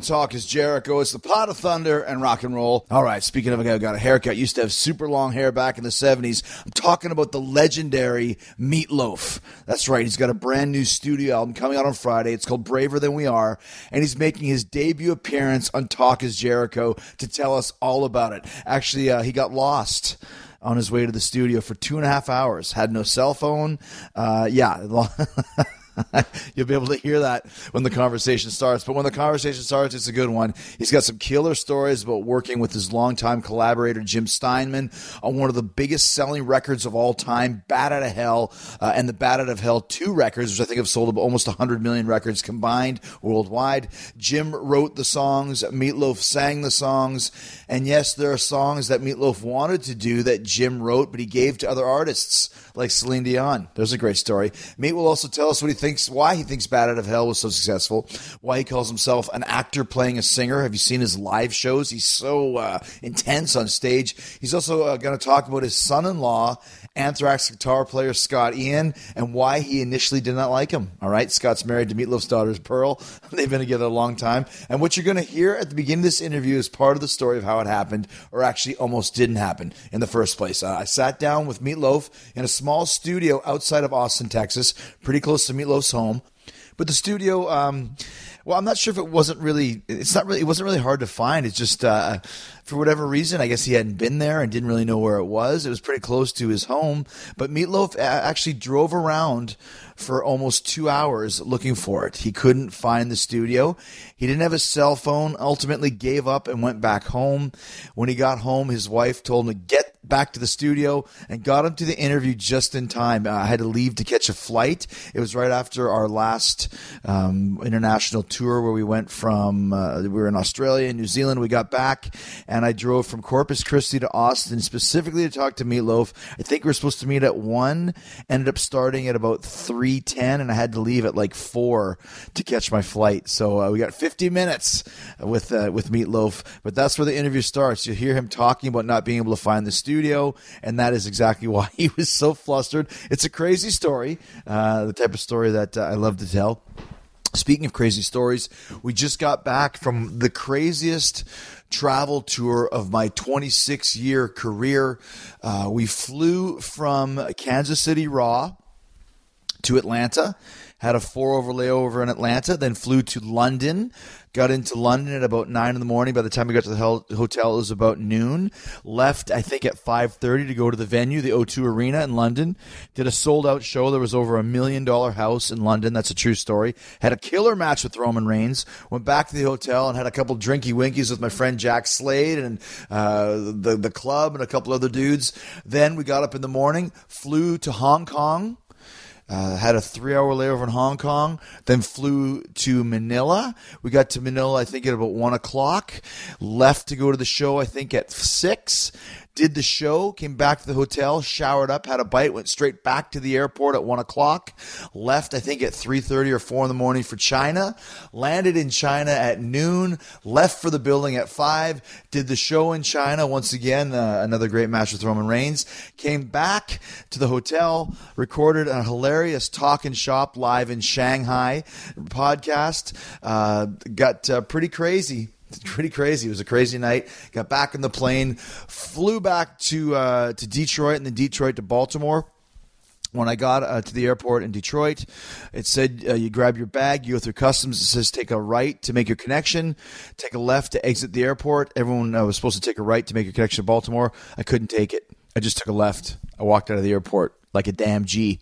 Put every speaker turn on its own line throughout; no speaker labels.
to talk is Jericho. It's the pot of thunder and rock and roll. All right, speaking of a guy who got a haircut, used to have super long hair back in the 70s. I'm talking about the legendary Meatloaf. That's right, he's got a brand new studio album coming out on Friday. It's called Braver Than We Are, and he's making his debut appearance on Talk is Jericho to tell us all about it. Actually, uh, he got lost on his way to the studio for two and a half hours. Had no cell phone. Uh, yeah. You'll be able to hear that when the conversation starts. But when the conversation starts, it's a good one. He's got some killer stories about working with his longtime collaborator, Jim Steinman, on one of the biggest selling records of all time, Bat Out of Hell, uh, and the Bat Out of Hell 2 records, which I think have sold almost 100 million records combined worldwide. Jim wrote the songs, Meatloaf sang the songs, and yes, there are songs that Meatloaf wanted to do that Jim wrote, but he gave to other artists like Celine Dion. There's a great story. Meat will also tell us what he thinks, why he thinks Bat Out of Hell was so successful, why he calls himself an actor playing a singer. Have you seen his live shows? He's so uh, intense on stage. He's also uh, going to talk about his son-in-law, Anthrax guitar player Scott Ian, and why he initially did not like him. All right, Scott's married to Meatloaf's daughter Pearl. They've been together a long time, and what you're going to hear at the beginning of this interview is part of the story of how it happened, or actually almost didn't happen in the first place. Uh, I sat down with Meatloaf in a small studio outside of Austin, Texas, pretty close to Meatloaf's home. But the studio, um, well, I'm not sure if it wasn't really. It's not really. It wasn't really hard to find. It's just uh, for whatever reason, I guess he hadn't been there and didn't really know where it was. It was pretty close to his home, but Meatloaf actually drove around for almost two hours looking for it. He couldn't find the studio. He didn't have a cell phone. Ultimately, gave up and went back home. When he got home, his wife told him to get back to the studio and got him to the interview just in time. Uh, I had to leave to catch a flight. It was right after our last um, international tour where we went from, uh, we were in Australia and New Zealand. We got back and I drove from Corpus Christi to Austin specifically to talk to Meatloaf. I think we were supposed to meet at 1, ended up starting at about 3.10 and I had to leave at like 4 to catch my flight. So uh, we got 50 minutes with, uh, with Meatloaf, but that's where the interview starts. You hear him talking about not being able to find the studio studio, and that is exactly why he was so flustered. It's a crazy story, uh, the type of story that uh, I love to tell. Speaking of crazy stories, we just got back from the craziest travel tour of my 26 year career. Uh, we flew from Kansas City Raw to Atlanta had a four over layover in Atlanta, then flew to London, got into London at about nine in the morning. By the time we got to the hotel, it was about noon. Left, I think, at five thirty to go to the venue, the O2 Arena in London. Did a sold out show. There was over a million dollar house in London. That's a true story. Had a killer match with Roman Reigns. Went back to the hotel and had a couple drinky winkies with my friend Jack Slade and uh, the the club and a couple other dudes. Then we got up in the morning, flew to Hong Kong uh, had a three hour layover in Hong Kong, then flew to Manila. We got to Manila, I think, at about one o'clock. Left to go to the show, I think, at six did the show, came back to the hotel, showered up, had a bite, went straight back to the airport at one o'clock. Left, I think, at three thirty or four in the morning for China. Landed in China at noon. Left for the building at five. Did the show in China once again. Uh, another great match with Roman Reigns. Came back to the hotel, recorded a hilarious talk and shop live in Shanghai podcast. Uh, got uh, pretty crazy it's pretty crazy. It was a crazy night. Got back in the plane, flew back to uh, to Detroit, and then Detroit to Baltimore. When I got uh, to the airport in Detroit, it said uh, you grab your bag, you go through customs. It says take a right to make your connection, take a left to exit the airport. Everyone uh, was supposed to take a right to make a connection to Baltimore. I couldn't take it. I just took a left. I walked out of the airport like a damn G.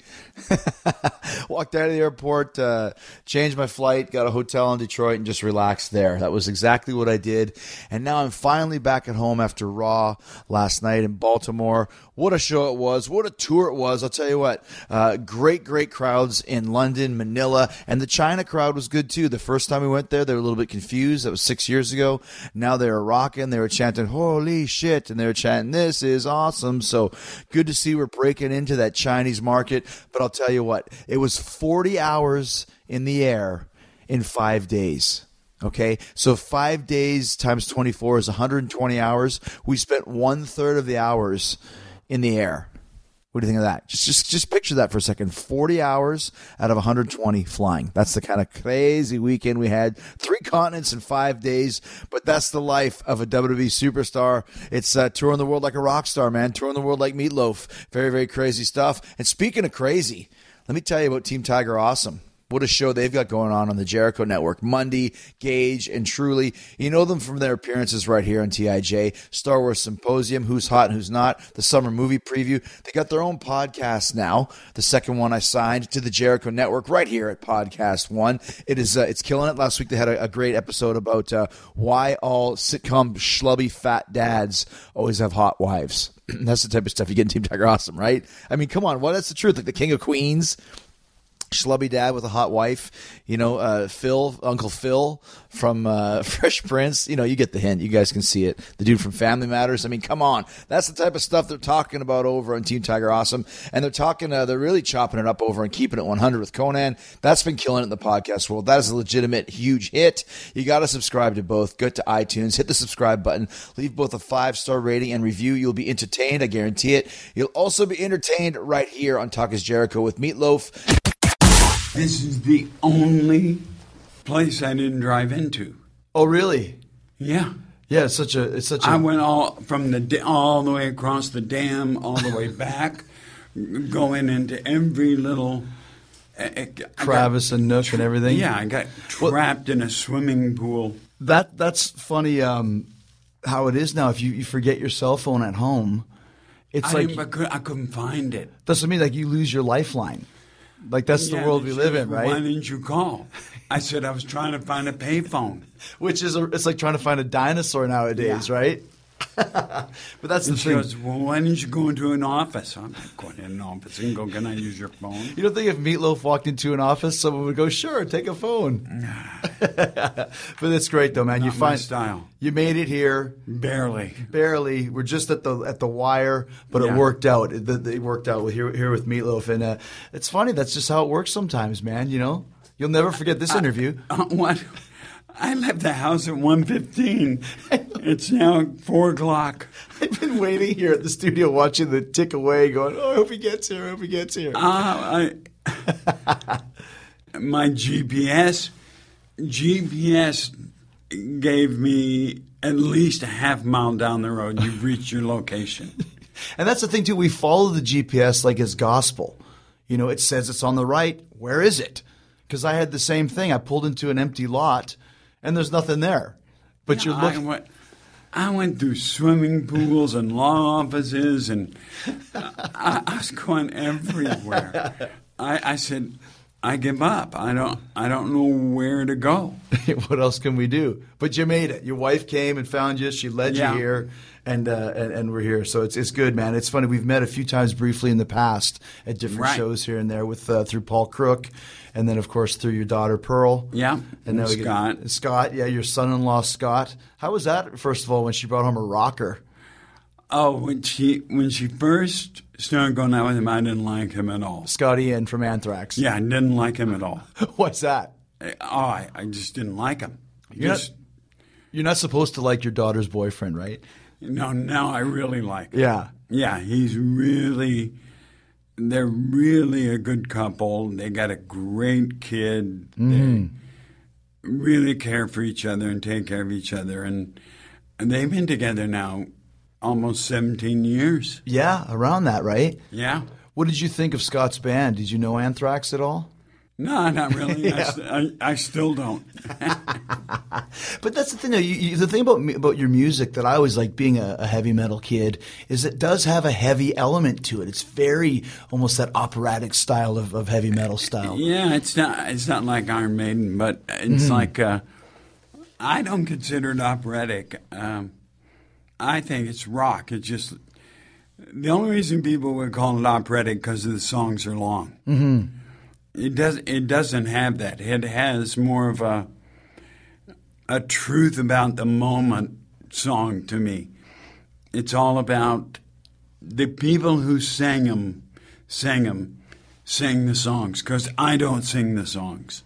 Walked out of the airport, uh, changed my flight, got a hotel in Detroit, and just relaxed there. That was exactly what I did. And now I'm finally back at home after Raw last night in Baltimore. What a show it was. What a tour it was. I'll tell you what. Uh, great, great crowds in London, Manila, and the China crowd was good too. The first time we went there, they were a little bit confused. That was six years ago. Now they were rocking. They were chanting, holy shit. And they were chanting, this is awesome. So good to see we're breaking into that Chinese market. But I'll tell you what, it was 40 hours in the air in five days. Okay, so five days times 24 is 120 hours. We spent one third of the hours in the air. What do you think of that? Just, just, just picture that for a second. 40 hours out of 120 flying. That's the kind of crazy weekend we had. Three continents in five days, but that's the life of a WWE superstar. It's uh, touring the world like a rock star, man. Touring the world like Meatloaf. Very, very crazy stuff. And speaking of crazy, let me tell you about Team Tiger Awesome. What a show they've got going on on the Jericho Network. Mundy, Gage, and Truly. You know them from their appearances right here on TIJ. Star Wars Symposium, Who's Hot and Who's Not, the Summer Movie Preview. They got their own podcast now. The second one I signed to the Jericho Network right here at Podcast One. It is uh, it's killing it. Last week they had a, a great episode about uh, why all sitcom schlubby fat dads always have hot wives. That's the type of stuff you get in Team Tiger Awesome, right? I mean, come on, what? That's the truth. Like the King of Queens schlubby dad with a hot wife, you know, uh, Phil, Uncle Phil from uh, Fresh Prince. You know, you get the hint. You guys can see it. The dude from Family Matters. I mean, come on. That's the type of stuff they're talking about over on Team Tiger Awesome. And they're talking, uh, they're really chopping it up over and keeping it 100 with Konnan. That's been killing it in the podcast world. That is a legitimate huge hit. You got to subscribe to both. Go to iTunes, hit the subscribe button, leave both a five star rating and review. You'll be entertained. I guarantee it. You'll also be entertained right here on Talk is Jericho with Meatloaf.
This is the only place I didn't drive into.
Oh, really?
Yeah.
Yeah, it's such a it's such a
I went all from the all the way across the dam, all the way back, going into every little uh, uh,
crevice and nook and everything.
Yeah, I got trapped in a swimming pool.
That that's funny. Um, how it is now. If you, you forget your cell phone at home, it's
I
like
I, could, I couldn't find it.
that's what I mean. Like you lose your lifeline. Like that's the world we live in,
Why didn't you call? I said I was trying to find a payphone.
Which is a, it's like trying to find a dinosaur nowadays,
Yeah.
right? but that's the
she
thing.
goes, "Well, why didn't you go into an office?" I'm not going in an office and go, "Can I use your phone?"
You don't think if Meatloaf walked into an office, someone would go, "Sure, take a phone." but it's great though, man. you
Not my
find
style.
You made it here.
Barely.
barely. We're just at the at the wire, but it worked out. It, it worked out here here with Meatloaf, and uh, it's funny. That's just how it works sometimes, man. You know, you'll never forget this interview.
Uh, what? I left the house at 1.15. it's now 4 o'clock.
I've been waiting here at the studio, watching the tick away, going, "Oh, I hope he gets here. I hope he gets here."
Uh, I, my GPS, GPS gave me at least a half mile down the road. You've reached your location.
And that's the thing too. We follow the GPS like it's gospel. You know, it says it's on the right. Where is it? Because I had the same thing. I pulled into an empty lot, and there's nothing there. But you're
I
looking.
went, I went through swimming pools and law offices, and I, I was going everywhere. I, I said, I give up. I don't. I don't know where to go.
what else can we do? But you made it. Your wife came and found you. She led
Yeah.
you here, and, uh, and and we're here. So it's it's good, man. It's funny. We've met a few times briefly in the past at different
Right.
shows here and there with uh, through Paul Crook, and then of course through your daughter Pearl.
Yeah,
and
and
we get-
Scott.
Scott, yeah, your son-in-law Scott. How was that? First of all, when she brought home a rocker.
Oh, when she when she first started going out with him, I didn't like him at all.
Scotty Ian from Anthrax.
Yeah, I didn't like him at all.
What's that?
Eh, oh, I, I just didn't like him.
You're not- You're not supposed to like your daughter's boyfriend, right?
no, now I really like him.
Yeah.
Yeah, he's really. They're really a good couple. They got a great kid. They mm-hmm. really care for each other and take care of each other, and, and they've been together now almost seventeen years.
Yeah, around that, right?
Yeah.
What did you think of Scott's band? Did you know Anthrax at all?
No, not really. I, st- I, I still don't.
But that's the thing. Though. You, you, the thing about about your music that I always like, being a, a heavy metal kid, is it does have a heavy element to it. It's very almost that operatic style of, of heavy metal style.
Yeah, it's not. It's not like Iron Maiden, but it's like. Uh, I don't consider it operatic. Um, I think it's rock. It's just the only reason people would call it operatic because the songs are long. Mm-hmm. It does. It doesn't have that. It has more of a a truth about the moment song to me. It's all about the people who sang them, sang them, sang the songs. Because I don't sing the songs.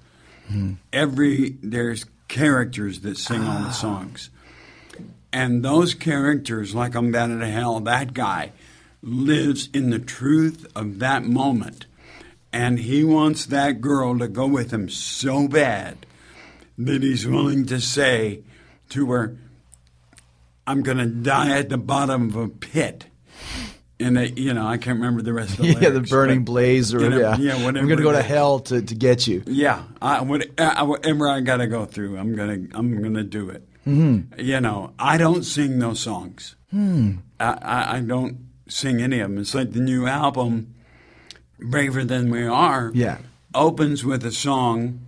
Every there's characters that sing all the songs, and those characters, like I'm Bound to Hell, that guy, lives in the truth of that moment. And he wants that girl to go with him so bad that he's willing to say to her, I'm going to die at the bottom of a pit. And they, you know, I can't remember the rest of the lyrics.
yeah, the burning blaze, or
you know,
yeah,
yeah,
I'm going to go to hell to, to get you.
Yeah, I, what- I- whatever I got to go through, I'm gonna I'm gonna do it. Mm-hmm. You know, I don't sing those songs.
Hmm.
I, I, I don't sing any of them. It's like the new album, "Braver Than We Are."
Yeah.
opens with a song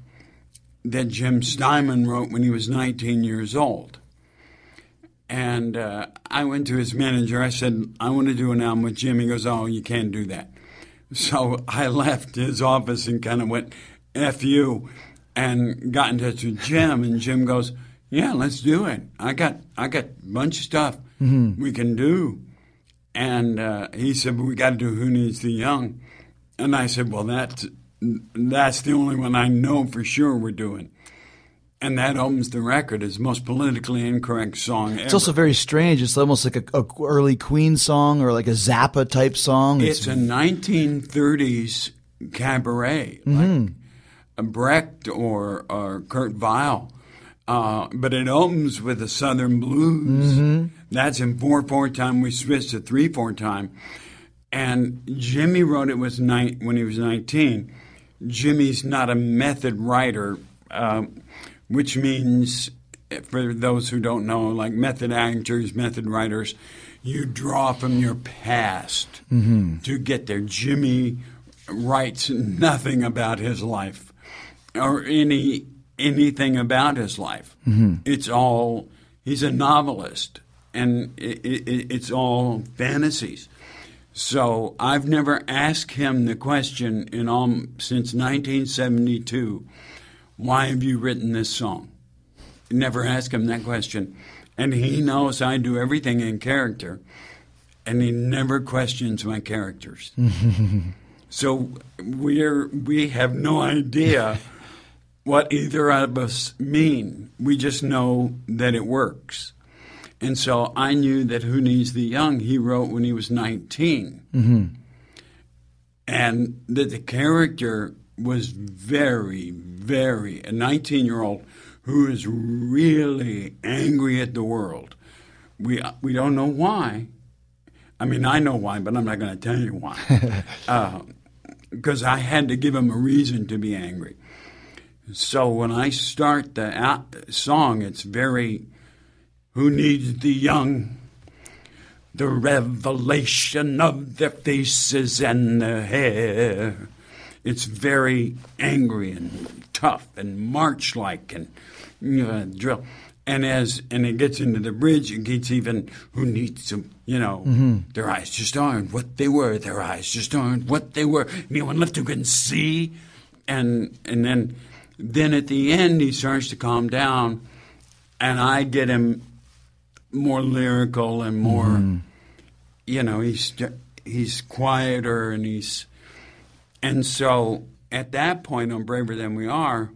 that Jim Steinman wrote when he was 19 years old. And uh, I went to his manager. I said, I want to do an album with Jim. He goes, Oh, you can't do that. So I left his office and kind of went, F you, and got in touch with Jim. And Jim goes, Yeah, let's do it. I got, I got a bunch of stuff we can do. And uh, he said, "But we got to do Who Needs the Young." And I said, "Well, that's that's the only one I know for sure we're doing." And that opens the record as most politically incorrect song ever.
It's also very strange. It's almost like a, a early Queen song or like a Zappa type song.
It's a 1930s cabaret, like Brecht or, or Kurt Weill. Uh, but it opens with the Southern Blues. That's in 4 4 time. We switch to 3 4 time. And Jimmy wrote it was ni- when he was 19. Jimmy's not a method writer, um, which means, for those who don't know, like method actors, method writers, you draw from your past to get there. Jimmy writes nothing about his life or any anything about his life. It's all he's a novelist, and it, it, it's all fantasies. So I've never asked him the question in all since 1972. Why have you written this song? Never ask him that question, and he knows I do everything in character, and he never questions my characters. so we're we have no idea what either of us mean. We just know that it works. And so I knew that Who Needs the Young he wrote when he was 19. Mm-hmm. And that the character was very, very, a 19 year old who is really angry at the world. We, we don't know why. I mean, I know why, but I'm not going to tell you why. Uh, because I had to give him a reason to be angry. So when I start the out- song, it's very who needs the young? The revelation of their faces and their hair. It's very angry and tough and march like and you know, drill. And as and it gets into the bridge, it gets even who needs to, you know, mm-hmm. their eyes just aren't what they were. Their eyes just aren't what they were. Anyone left who can see, and and then then at the end he starts to calm down, and I get him more lyrical and more, mm-hmm. you know, he's he's quieter and he's, and so at that point on Braver Than We Are,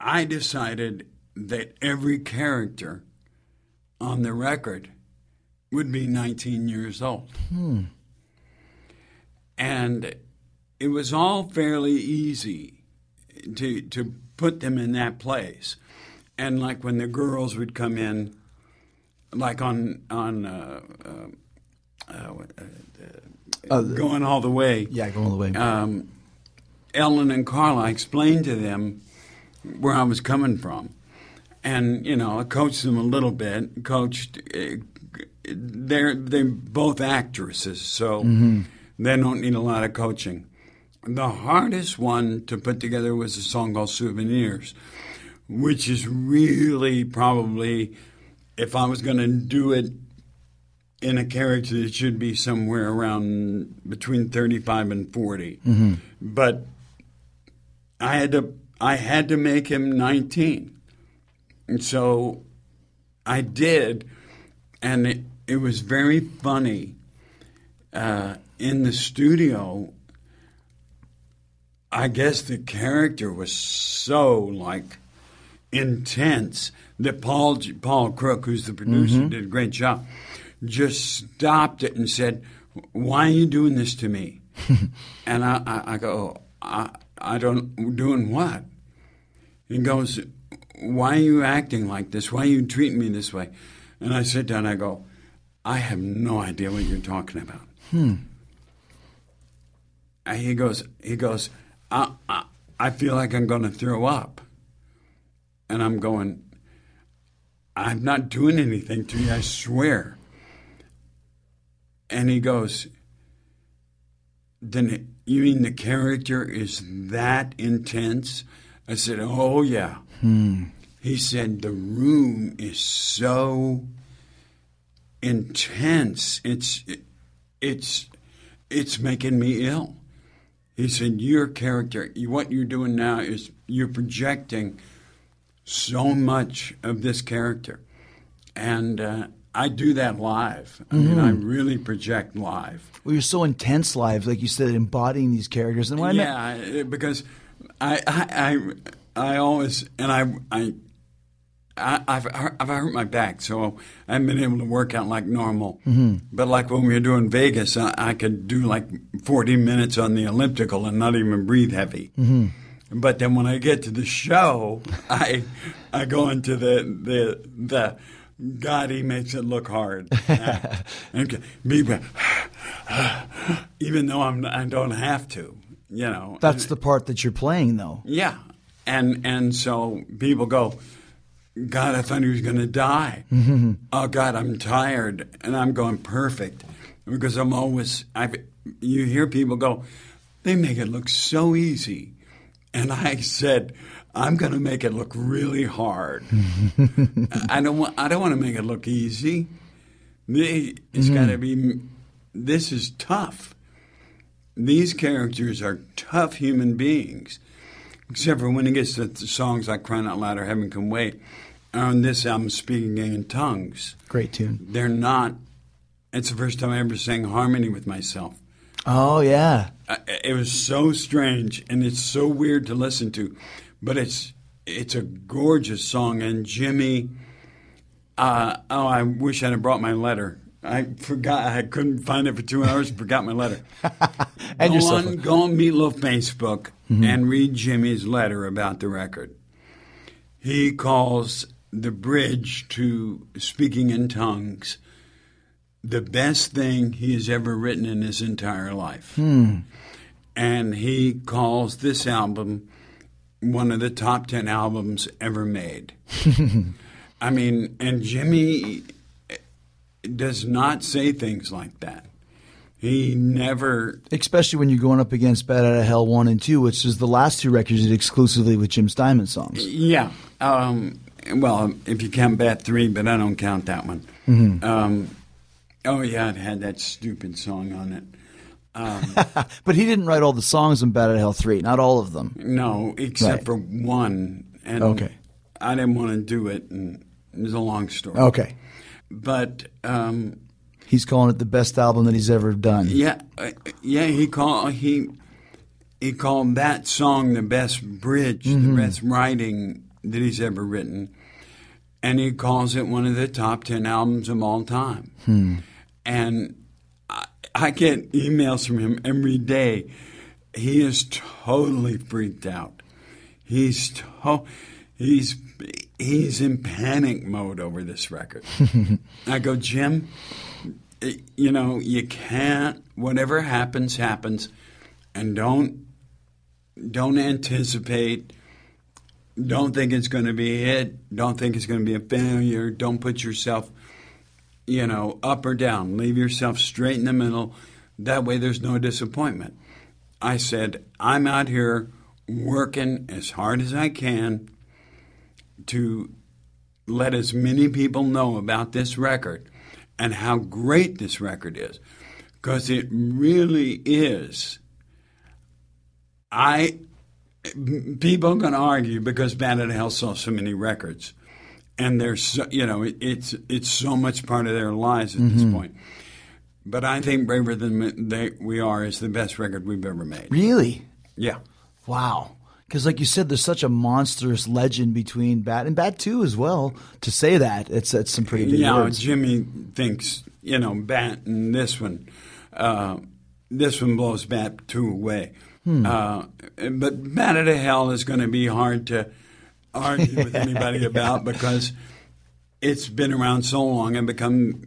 I decided that every character on the record would be 19 years old. Hmm. And it was all fairly easy to, to put them in that place. And like when the girls would come in, like on, on uh, uh, uh, going all the way.
yeah, going all the way.
Um, Ellen and Karla, I explained to them where I was coming from. And, you know, I coached them a little bit, coached. Uh, they're, they're both actresses, so they don't need a lot of coaching. The hardest one to put together was a song called Souvenirs, which is really probably, if I was going to do it in a character it should be somewhere around between 35 and 40. But I had to I had to make him 19. And so I did and it, it was very funny uh, in the studio I guess the character was so like intense that Paul Paul Crook, who's the producer, did a great job. just stopped it and said, "Why are you doing this to me?" and I, I, I go, I, I don't doing what? He goes, "Why are you acting like this? Why are you treating me this way?" And I sit down. I go, "I have no idea what you're talking about." Hmm. And he goes, he goes, I, I, I feel like I'm going to throw up. And I'm going, I'm not doing anything to you, I swear. And he goes, Then you mean the character is that intense? I said, Oh, yeah. Hmm. He said, The room is so intense. It's, it's, it's making me ill. He said, Your character, what you're doing now is you're projecting so much of this character. And uh, I do that live. I mean, I mm-hmm. really project live.
Well, you're so intense live, like you said, embodying these characters. And when I met,
yeah, I- uh, because I, I, I, I always, and I, I, I, I've, I've hurt my back, so I haven't been able to work out like normal. Mm-hmm. But like when we were doing Vegas, I, I could do like 40 minutes on the elliptical and not even breathe heavy. Mm-hmm. But then when I get to the show, I, I go into the the the. God, he makes it look hard. be, even though I'm, I don't have to, you know.
that's the part that you're playing, though.
Yeah, and and so people go, God, I thought he was going to die. Mm-hmm. Oh God, I'm tired, and I'm going perfect because I'm always. I you hear people go, they make it look so easy, and I said. I'm going to make it look really hard. I don't want. I don't want to make it look easy. It's mm-hmm. got to be. This is tough. These characters are tough human beings, except for when it gets to the songs like "Crying Out Loud" or "Heaven Can Wait." On this album, "Speaking in Tongues,"
Great tune.
they're not. It's the first time I ever sang harmony with myself.
Oh yeah.
I- It was so strange, and it's so weird to listen to, but it's it's a gorgeous song. And Jimmy, uh, oh, I wish I'd have brought my letter. I forgot. I couldn't find it for two hours. forgot my letter.
And
go
yourself.
on, go on Meatloaf Facebook and read Jimmy's letter about the record. He calls the bridge to speaking in tongues the best thing he has ever written in his entire life. And he calls this album one of the top 10 albums ever made. I mean, and Jimmy does not say things like that. He never
Especially when you're going up against Bat Out of Hell 1 and 2, which is the last two records exclusively with Jim Steinman songs.
Yeah. Um, well, if you count Bat 3, but I don't count that one.
Mm-hmm.
Um, oh, yeah, it had that stupid song on it.
But he didn't write all the songs on Bat Out of Hell 3, not all of them.
No, except
Right.
for one. And
Okay.
I didn't want to do it, and it was a long story.
Okay.
But um,
He's calling it the best album that he's ever done.
yeah, uh, yeah, he called he he called that song the best bridge,
Mm-hmm.
the best writing that he's ever written, and he calls it one of the top ten albums of all time.
Hmm.
And I, I get emails from him every day. He is totally freaked out. He's to- he's he's in panic mode over this record. I go, Jim, you know, you can't. Whatever happens, happens, and don't don't anticipate. Don't think it's going to be a hit. Don't think it's going to be a failure. Don't put yourself, you know, up or down. Leave yourself straight in the middle. That way, there's no disappointment. I said, I'm out here working as hard as I can to let as many people know about this record and how great this record is. Because it really is. I people are going to argue because Bat of Hell saw so many records, and there's so, you know it, it's it's so much part of their lives at this point. But I think Braver Than they, We Are is the best record we've ever made.
Really?
Yeah.
Wow. Because, like you said, there's such a monstrous legend between Bat and Bat 2 as well. To say that, it's, it's some pretty big
yeah,
words.
Jimmy thinks you know, bat and this one. Uh, this one blows bat two away. Uh, but bat of hell is going to be hard to argue with anybody about because it's been around so long and become.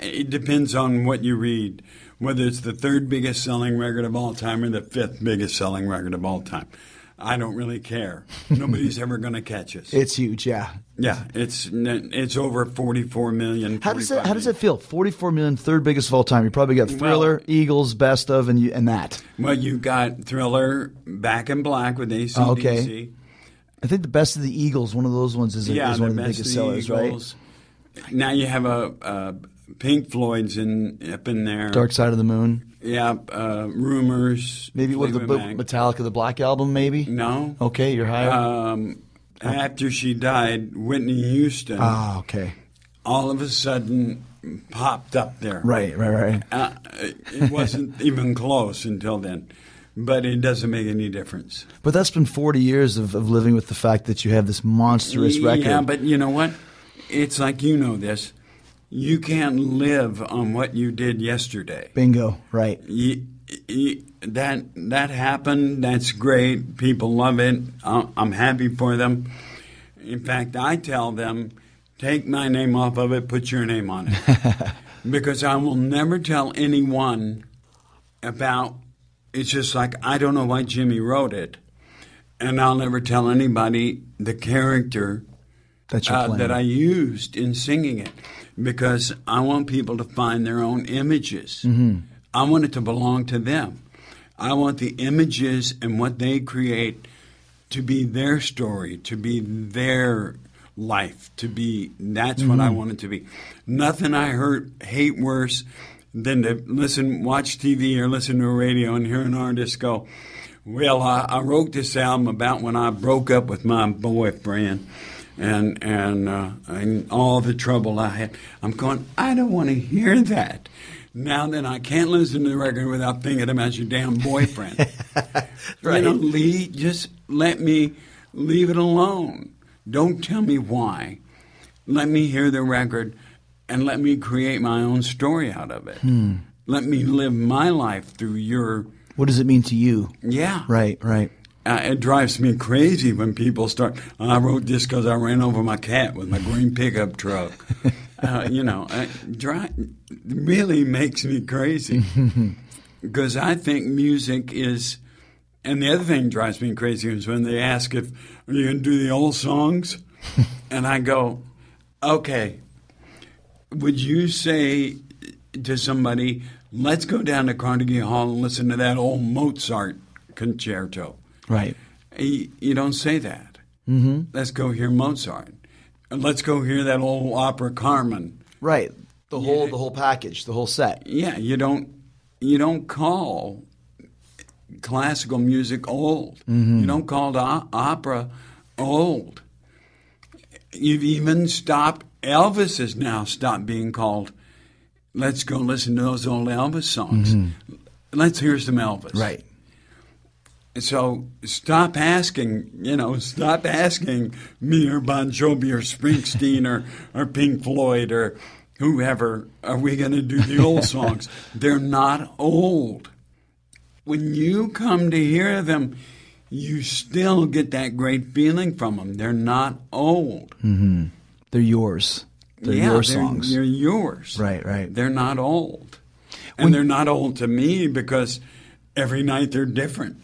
It depends on what you read, whether it's the third biggest selling record of all time or the fifth biggest selling record of all time. I don't really care. Nobody's ever going to catch us.
It's huge, yeah.
Yeah, it's it's over 44 million.
How does it How does it feel? Forty four million, third biggest of all time. You probably got Thriller, Eagles, Best of, and you, and that.
Well, you got Thriller, Back in Black with ACDC.
Oh, okay. I think the Best of the Eagles, one of those ones, is,
Yeah,
is one of the biggest sellers,
Eagles. Now you have a, a Pink Floyd's in up in there.
Dark Side of the Moon.
Yeah, uh, rumors.
Maybe what the
Mac.
Metallica, the Black Album, maybe.
No.
Okay, you're higher.
Um, after she died, Whitney Houston
Ah, okay.
all of a sudden popped up there.
Right, right, right.
Uh, it wasn't even close until then, but it doesn't make any difference.
But that's been 40 years of, of living with the fact that you have this monstrous record.
Yeah, but you know what? It's like you know this. You can't live on what you did yesterday.
Bingo, right.
You, you, that that happened. That's great. People love it. I'm happy for them. In fact, I tell them, take my name off of it. Put your name on it, because I will never tell anyone about. It's just like I don't know why Jimmy wrote it, and I'll never tell anybody the character
your
uh, that I used in singing it because I want people to find their own images.
Mm-hmm.
I want it to belong to them. I want the images and what they create to be their story, to be their life, to be that's what
Mm-hmm.
I want it to be. Nothing I hurt hate worse than to listen, watch TV or listen to a radio and hear an artist go, well, I, I wrote this album about when I broke up with my boyfriend and and uh, and all the trouble I had. I'm going. I don't want to hear that. Now then, I can't listen to the record without thinking about your damn boyfriend.
Right.
You know, Lee, just let me leave it alone. Don't tell me why. Let me hear the record and let me create my own story out of it. Let me live my life through your.
what does it mean to you?
Yeah.
Right, right.
Uh, it drives me crazy when people start. I wrote this because I ran over my cat with my green pickup truck. uh, you know, it dri- really makes me crazy because I think music is. And the other thing drives me crazy is when they ask if are you going to do the old songs, and I go, okay. Would you say to somebody, let's go down to Carnegie Hall and listen to that old Mozart concerto?
Right.
You, you don't say that. Mm-hmm. Let's go hear Mozart. And let's go hear that old opera Carmen.
Right. The whole the whole package, the whole set.
Yeah, you don't you don't call classical music old. You don't call the opera old. You've even stopped. Elvis has now stopped being called. Let's go listen to those old Elvis songs. Mm-hmm. Let's hear some Elvis.
Right.
So stop asking, you know, stop asking me or Bon Jovi or Springsteen or, or Pink Floyd or whoever, are we going to do the old songs? They're not old. When you come to hear them, you still get that great feeling from them. They're not old. Mm-hmm.
They're yours. They're
yeah,
your songs.
They're yours.
Right, right.
They're not old. And they're not old to me because every night they're different.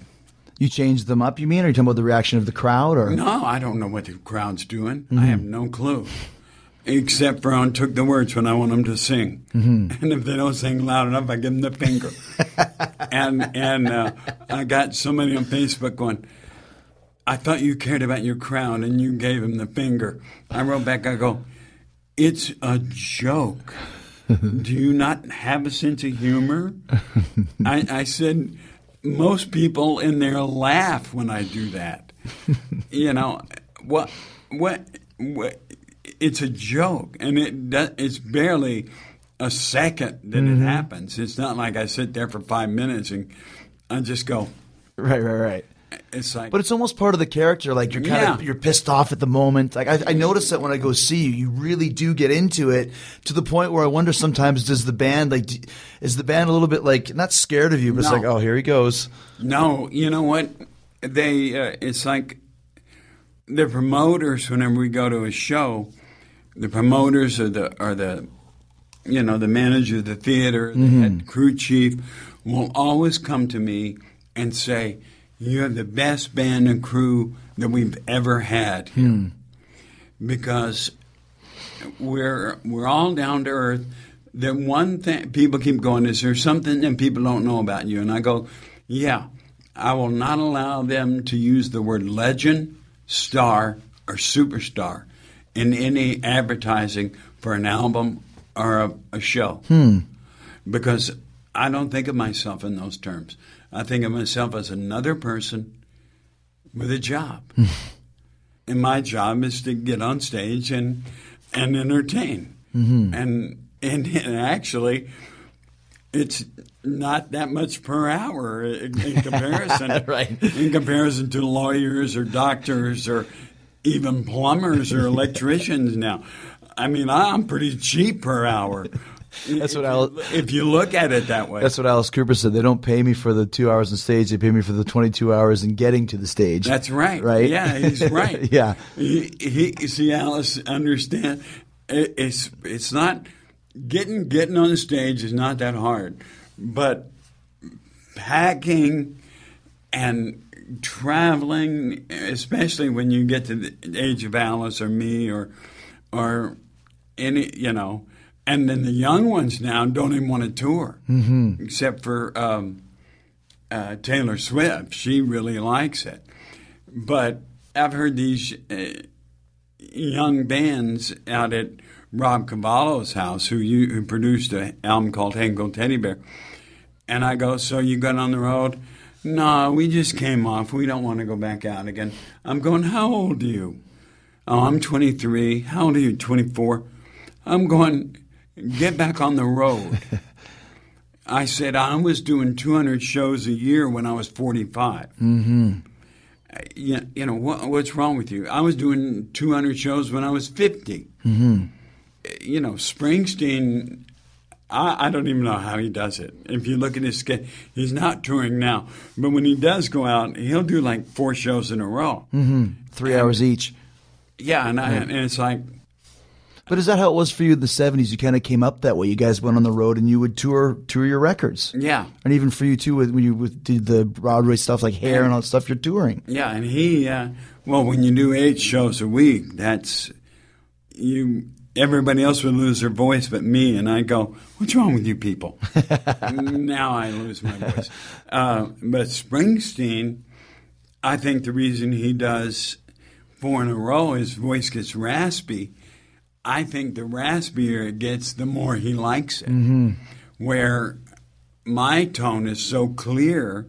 You change them up, you mean? Are you talking about the reaction of the crowd or
No, I don't know what the crowd's doing. I have no clue. Except for I took the words when I want them to sing, and if they don't sing loud enough, I give them the finger. and and uh, I got somebody on Facebook going, "I thought you cared about your crown and you gave him the finger." I wrote back, I go, "It's a joke. Do you not have a sense of humor?" I, I said, "Most people in there laugh when I do that." you know what what what it's a joke and it does, it's barely a second that it mm-hmm. happens it's not like i sit there for five minutes and i just go
Right, right, right.
It's like
But it's almost part of the character. Like you're kind of you're pissed off at the moment. Like I, I notice that when I go see you, you really do get into it to the point where I wonder sometimes does the band like is the band a little bit like not scared of you, but it's like oh here he goes.
No, you know what? They uh, it's like the promoters. Whenever we go to a show, the promoters are the are the you know the manager of the theater, the head crew chief, will always come to me and say, "You have the best band and crew that we've ever had here," hmm. because we're we're all down to earth. The one thing people keep going is there something that people don't know about you, and I go, yeah, I will not allow them to use the word legend, star, or superstar in any advertising for an album or a, a show, hmm. because I don't think of myself in those terms. I think of myself as another person with a job hmm. and my job is to get on stage and and entertain. Mm-hmm. And, and and actually, it's not that much per hour in, in comparison.
Right.
In comparison to lawyers or doctors or even plumbers or electricians now. I mean, I'm pretty cheap per hour.
That's what
you- If you look at it that way.
That's what Alice Cooper said. They don't pay me for the two hours on stage. They pay me for the 22 hours in getting to the stage.
That's right.
Right?
Yeah, he's right.
Yeah.
He, he see Alice understand. It, it's it's not getting getting on stage is not that hard, but packing and traveling, especially when you get to the age of Alice or me or or any you know, and then the young ones now don't even want to tour, mm-hmm. except for. Um, uh, Taylor Swift. She really likes it. But I've heard these uh, young bands out at Rob Cavallo's house who, you, who produced an album called Hang Cool Teddy Bear. And I go, So you got on the road? No, we just came off. We don't want to go back out again. I'm going, How old are you? Oh, I'm 23. How old are you? 24. I'm going, Get back on the road. I said I was doing 200 shows a year when I was 45. Mm-hmm. You, you know what, what's wrong with you? I was doing 200 shows when I was 50. Mm-hmm. You know, Springsteen. I, I don't even know how he does it. If you look at his schedule, he's not touring now, but when he does go out, he'll do like four shows in a row.
Three hours each.
Yeah, and, I, and it's like,
But is that how it was for you in the 70s? You kind of came up that way. You guys went on the road and you would tour tour your records.
yeah,
And even for you too, with, when you with, did the Broadway stuff like hair and all that stuff, you're touring.
Yeah, and he, uh, well, when you do eight shows a week, that's you. Everybody else would lose their voice, but me, and I go, "What's wrong with you people?" now I lose my voice. Uh, but Springsteen, I think the reason he does four in a row, his voice gets raspy. I think the raspier it gets, the more he likes it. Where my tone is so clear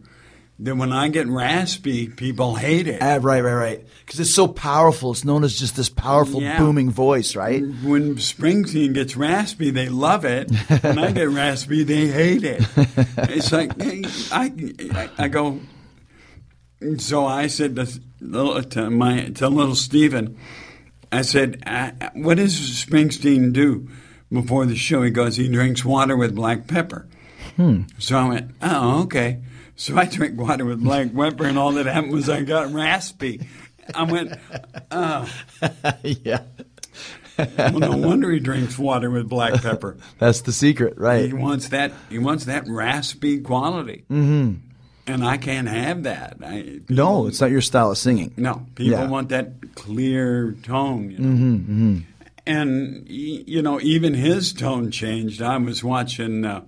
that when I get raspy, people hate it.
Ah, right, right, right. Because it's so powerful. It's known as just this powerful,
Yeah.
booming voice, right?
When Springsteen gets raspy, they love it. When I get raspy, they hate it. It's like I, I, I go. So I said to to my to Little Steven, I said, "Uh, "What does Springsteen do before the show?" He goes, "He drinks water with black pepper." So I went, "Oh, okay." So I drank water with black pepper, and all that happened was I got raspy. I went, "Oh."
yeah.
well, no wonder he drinks water with black pepper.
That's the secret, right?
He wants that. He wants that raspy quality, mm-hmm. And I can't have that. I,
No, it's not your style of singing.
no, people
Yeah.
want that clear tone. You know? Mm-hmm, mm-hmm. And you know, even his tone changed. I was watching uh,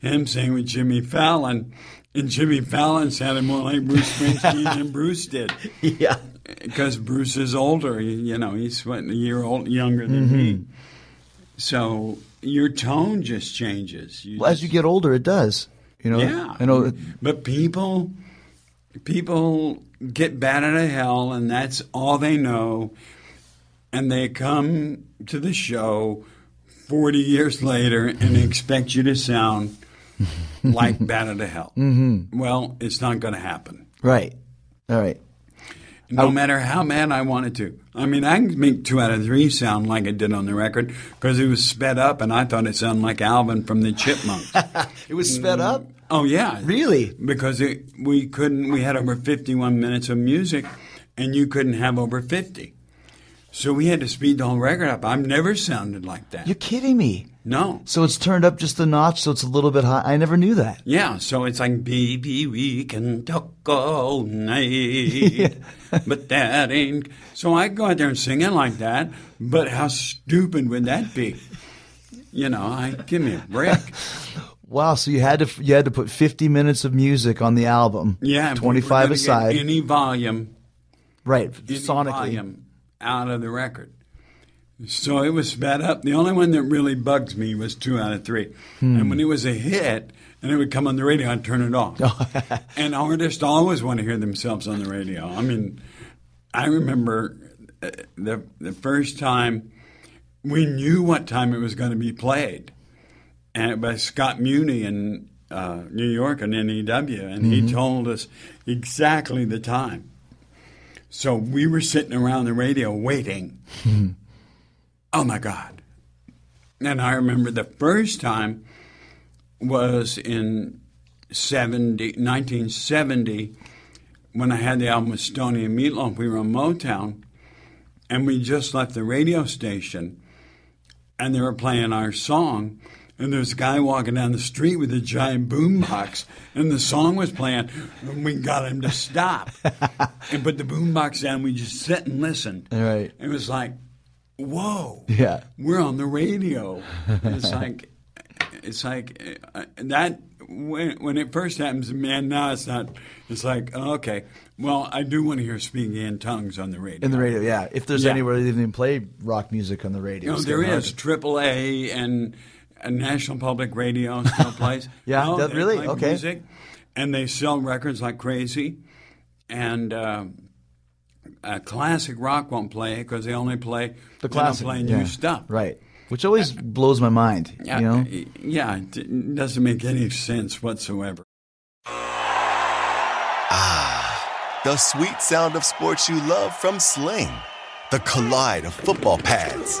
him sing with Jimmy Fallon, and Jimmy Fallon sounded more like Bruce Springsteen than Bruce did.
Yeah.
because Bruce is older. You, know, he's what, a year old younger than mm-hmm. me. So your tone just changes. You
Well, as you get older, it does. You know,
yeah,
I know.
But people, people get Bat Out of Hell, and that's all they know. And they come to the show forty years later and expect you to sound like Bat Out of Hell. Mm-hmm. Well, it's not going to happen.
Right.
All right.
no matter how mad I wanted to. I mean, I can make two out of three sound like it did on the record because it was sped up, and I thought it sounded like Alvin from the Chipmunks.
It was sped up.
Oh yeah,
Really?
Because it, we couldn't. We had over fifty-one minutes of music, and you couldn't have over fifty. So we had to speed the whole record up. I've never sounded like that.
You're kidding me.
no.
So it's turned up just a notch, so it's a little bit high. I never knew that.
Yeah, so it's like, baby, we can talk all night, but that ain't. So I go out there and sing it like that, but how stupid would that be? You know, I give me a break.
Wow. So you had to you had to put 50 minutes of music on the album.
Yeah, if we were
25
gonna get
aside.
Any volume,
right.
any
Sonically.
volume out of the record. So it was sped up. The only one that really bugs me was two out of three.
Hmm.
And when it was a hit and it would come on the radio, I'd turn it off. and artists always want to hear themselves on the radio. I mean, I remember uh, the the first time we knew what time it was going to be played, and it was Scott Muni in uh, New York on NEW, and he told us exactly the time. So we were sitting around the radio waiting. oh my God! And I remember the first time was in 70, 1970 when I had the album with Stoney and Meatloaf. We were in Motown, and we just left the radio station, and they were playing our song. And there's a guy walking down the street with a giant boombox, and the song was playing, and we got him to stop and put the boombox down. We just sit and listen.
Right.
It was like, whoa,
Yeah.
we're on the radio. It's like, it's like uh, that when when it first happens, man. Now it's not. It's like okay, well, I do want to hear speaking in tongues on the radio.
In the radio, yeah. If there's
Yeah.
anywhere they even play rock music on the radio.
You know, there is
to-
Triple A and National Public Radio still plays.
Yeah,
No,
that-
they
really?
play
Okay.
Music, and they sell records like crazy, and. Uh, uh, classic rock won't play because they only play
The
they don't
classic.
play
yeah.
new stuff.
Right. Which always blows my mind.
Yeah,
You know?
yeah, it doesn't make any sense whatsoever.
Ah, the sweet sound of sports you love from Sling. The collide of football pads.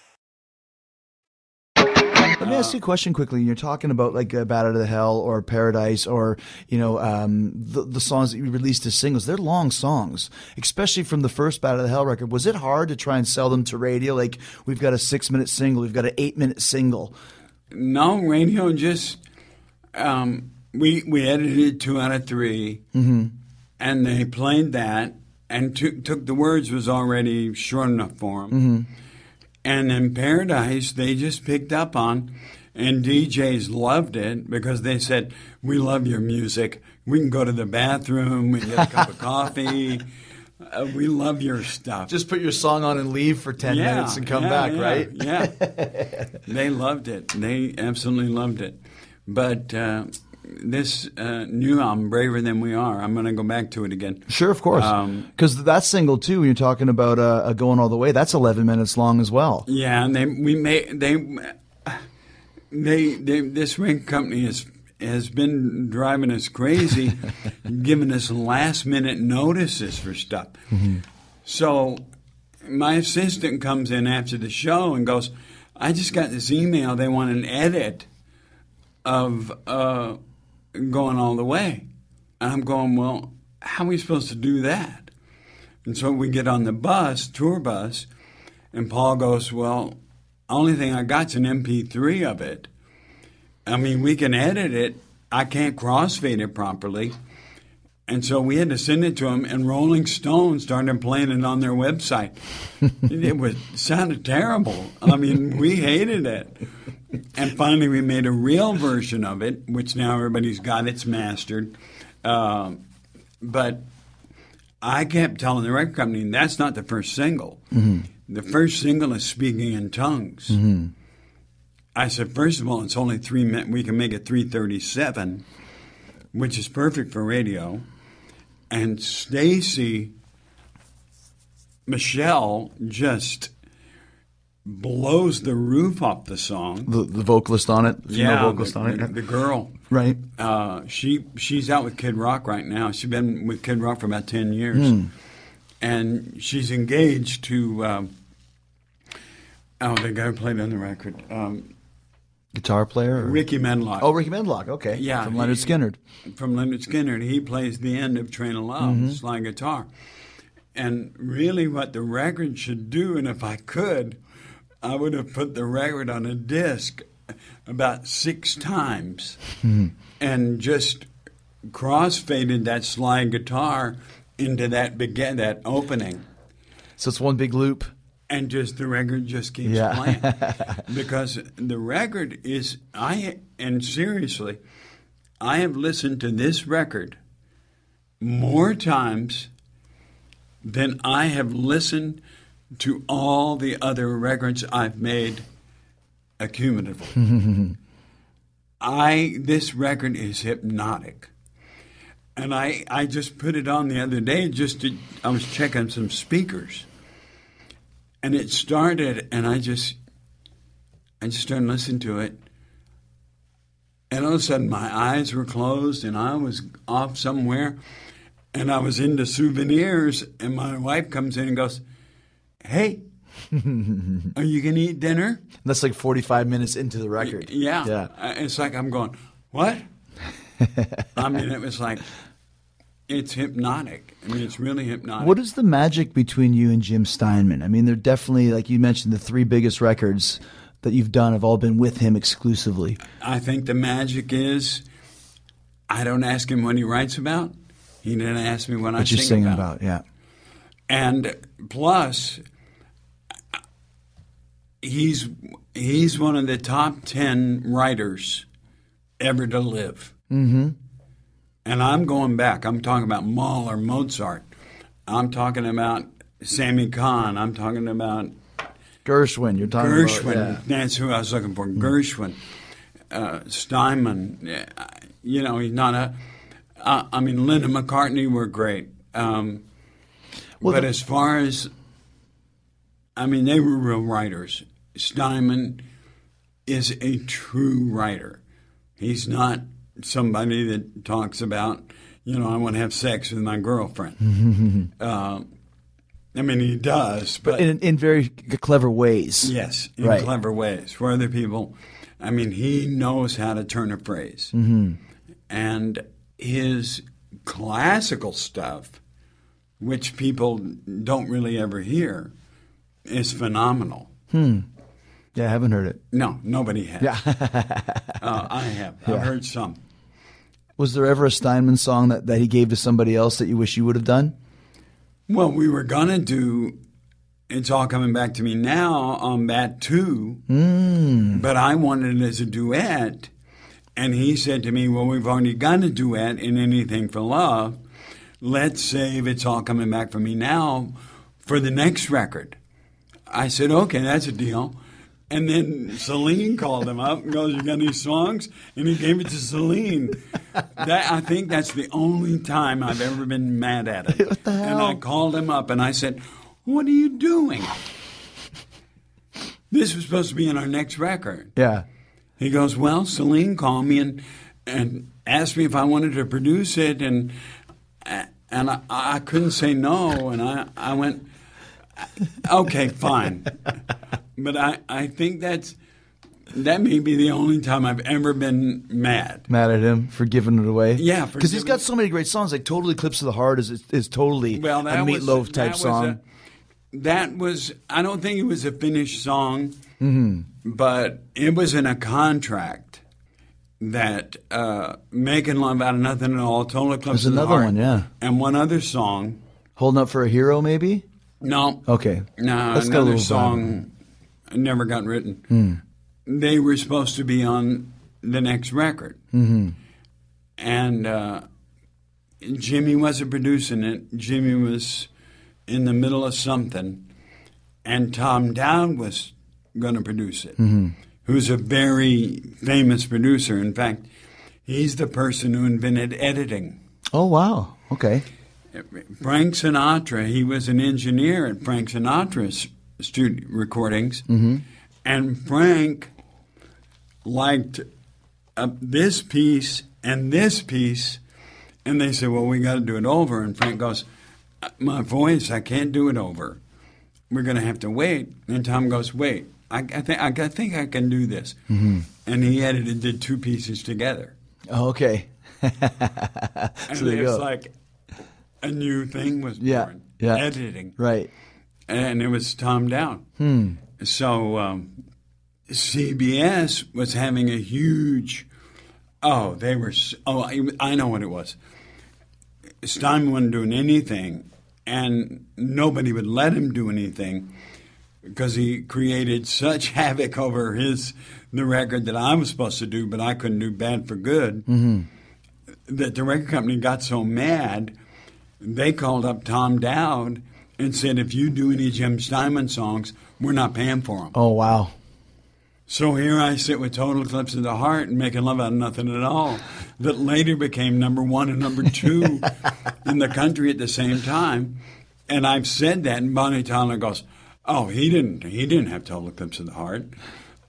Let me ask you a question quickly. You're talking about like uh, "Bat Out of the Hell" or "Paradise" or you know um, the the songs that you released as singles. They're long songs, especially from the first "Bat Out of the Hell" record. Was it hard to try and sell them to radio? Like we've got a six minute single, we've got an eight minute single.
No, radio just um, we we edited two out of 3
Mm-hmm.
and they played that and took took the words was already short enough for them.
Mm-hmm.
And in Paradise, they just picked up on, and DJs loved it because they said, "We love your music. We can go to the bathroom. We get a cup of coffee. Uh, we love your stuff."
Just put your song on and leave for ten
Yeah,
minutes and come
yeah,
back,
yeah,
right?
Yeah. they loved it. They absolutely loved it. But uh, this uh, new album, Braver Than We Are, I'm going to go back to it again.
Sure, of course.
Um,
Because that single too, when you're talking about uh, uh, going all the way, that's 11 minutes long as well.
Yeah, and they we made they they, they this ring company has has been driving us crazy, giving us last minute notices for stuff. So my assistant comes in after the show and goes, "I just got this email. They want an edit of uh, going all the way." And I'm going, "Well, how are we supposed to do that?" And so we get on the bus, tour bus, and Paul goes, Well, only thing I got's an MP3 of it. I mean, we can edit it. I can't crossfade it properly. And so we had to send it to him, and Rolling Stone started playing it on their website. it was sounded terrible. I mean, we hated it. And finally, we made a real version of it, which now everybody's got. It's mastered. Um, but I kept telling the record company that's not the first single. The first single is "Speaking in Tongues," I said, first of all, it's only three minutes. We can make it 337, which is perfect for radio. And Stacy, Michelle just blows the roof off the song.
The, the vocalist on it, the female vocalist
the,
on it.
the, the girl.
right.
Uh, she she's out with Kid Rock right now. She's been with Kid Rock for about ten years, and she's engaged to. Um, oh, the guy who played on the record, um,
Guitar player? Or?
Rickey Medlocke.
Oh, Rickey Medlocke. Okay.
Yeah,
From
Lynyrd
Skynyrd.
from Lynyrd Skynyrd. He plays the end of Train of Love, slide guitar. And really, what the record should do, and if I could, I would have put the record on a disc about six times hmm. and just cross-faded that slide guitar into that begin that opening
So it's one big loop.
and just the record just keeps
Yeah.
playing because the record is I and seriously I have listened to this record more times than I have listened to all the other records I've made accumulatively. I this record is hypnotic. And I, I just put it on the other day just to I was checking some speakers and it started and i just i just started listening to it and all of a sudden my eyes were closed and i was off somewhere and i was into souvenirs and my wife comes in and goes hey are you going to eat dinner
That's like 45 minutes into the record.
yeah
Yeah.
Uh, it's like i'm going what i mean it was like it's hypnotic i mean it's really hypnotic
What is the magic between you and Jim Steinman? I mean, they're definitely, like you mentioned, the three biggest records that you've done have all been with him exclusively.
I think the magic is I don't ask him what he writes about. He didn't ask me what I
What you're
sing
singing
about.
about, yeah.
And plus, he's he's one of the top ten writers ever to live. Mm-hmm. And I'm going back. I'm talking about Mahler, Mozart. I'm talking about Sammy Cahn. I'm talking about
Gershwin, you're talking
Gershwin.
about. yeah.
That's who I was looking for. Gershwin, uh, Steinman. You know, he's not a. Uh, I mean, Lennon McCartney were great. Um,
Well,
but
the-
as far as, I mean, they were real writers. Steinman is a true writer. He's not somebody that talks about, you know, I want to have sex with my girlfriend. uh, I mean, he does, but
In, in very clever ways.
Yes, in
Right.
clever ways. For other people, I mean, he knows how to turn a phrase. Mm-hmm. And his classical stuff, which people don't really ever hear, is phenomenal. Hmm.
Yeah, I haven't heard it.
No, nobody has.
Yeah.
uh, I have. I've heard some.
Was there ever a Steinman song that, that he gave to somebody else that you wish you would have done?
Well, we were gonna do. It's all coming back to me now on that too, mm. but I wanted it as a duet, and he said to me, "Well, we've already got a duet in Anything for Love. Let's save It's All Coming Back for Me Now for the next record." I said, "Okay, that's a deal." And then Celine called him up and goes, "You got any songs?" And he gave it to Celine. That I think that's the only time I've ever been mad at him.
What the
And? I called him up and I said, "What are you doing? This was supposed to be in our next record."
Yeah.
He goes, "Well, Celine called me and and asked me if I wanted to produce it, and and I, I couldn't say no, and I I went, okay, fine, but I I think that's that may be the only time I've ever been mad.
Mad at him for giving it away.
Yeah,
because he's got so many great songs. Like "Totally Eclipse of the Heart" is is totally
Well, that
a
was
Meatloaf
that
type
was
song.
a- that was I don't think it was a finished song,
Mm-hmm.
but it was in a contract that uh, "Making Love Out of Nothing at All," "Total Eclipse
There's
of the
another one, yeah.
and one other song.
Holding up for a hero, maybe.
No,
Okay.
no,
Let's a
another song never got written.
Hmm.
They were supposed to be on the next record, mm-hmm. and uh, Jimmy wasn't producing it. Jimmy was in the middle of something, and Tom Dowd was going to produce it,
Mm-hmm.
Who's a very famous producer. In fact, he's the person who invented editing.
Oh wow. Okay.
Frank Sinatra, he was an engineer at Frank Sinatra's studio recordings, and Frank liked uh, this piece and this piece, and they said, "Well, we got to do it over." And Frank goes, "Uh, "My voice, I can't do it over. We're going to have to wait." And Tom goes, "Wait, I, I think I, think I can do this." And he edited, did two pieces together,
Oh, okay.
and
So there
it's
go.
like a new thing was
Yeah,
born.
yeah.
editing
Right.
and it was Tom Dowd.
Hmm.
So um, CBS was having a huge. Oh, they were. Oh, I, I know what it was. Stein wasn't doing anything, and nobody would let him do anything because he created such havoc over his the record that I was supposed to do, but I couldn't do bad for good. Mm-hmm. That the record company got so mad, they called up Tom Dowd and said, "If you do any Jim Steinman songs, we're not paying for them."
Oh wow.
So here I sit with Total Eclipse of the Heart and making love out of nothing at all. That later became number one and number two in the country at the same time. And I've said that, and Bonnie Tyler goes, "Oh, he didn't. He didn't have Total Eclipse of the Heart."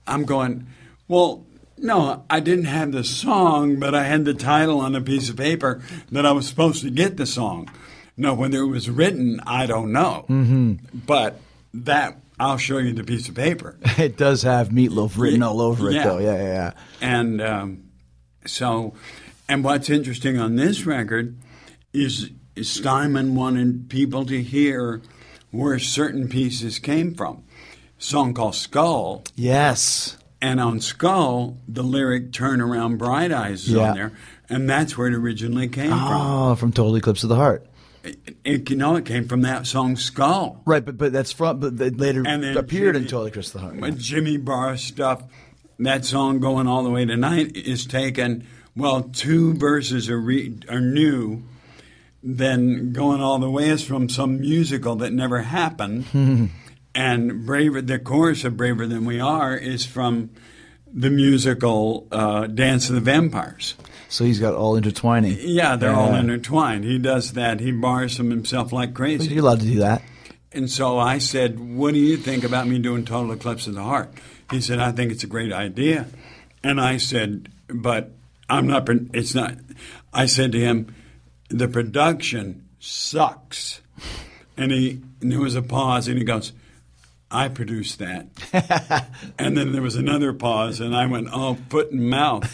I'm going, "Well, no, I didn't have the song, but I had the title on a piece of paper that I was supposed to get the song. No, whether it was written, I don't know. Mm-hmm. But that I'll show you the piece of paper."
It does have meatloaf written
Yeah.
all over it,
Yeah.
though. Yeah, yeah, yeah.
And um, so, and what's interesting on this record is, is Steinman wanted people to hear where certain pieces came from. song called Skull,
Yes.
and on Skull, the lyric "Turn Around, Bright Eyes" is
Yeah.
on there, and that's where it originally came ah, from.
Oh, from Total Eclipse of the Heart.
It, it- you know, it came from that song "Skull."
Right, but but that's from but later
And then
appeared in Total Eclipse of the Heart.
With Jimmy Barr stuff, that song "Going All the Way Tonight" is taken. Well, two verses are re, are new. Then "Going All the Way" is from some musical that never happened, and "Braver." The chorus of "Braver Than We Are" is from the musical uh, "Dance of the Vampires."
So he's got all intertwining.
Yeah, they're all intertwined. He does that. He bars them himself like crazy.
You're allowed to do that.
And so I said, What do you think about me doing Total Eclipse of the Heart? He said, I think it's a great idea. And I said, But I'm not, it's not. I said to him, The production sucks. And, he, and there was a pause, and he goes, I produced that. and then there was another pause, and I went, Oh, foot and mouth.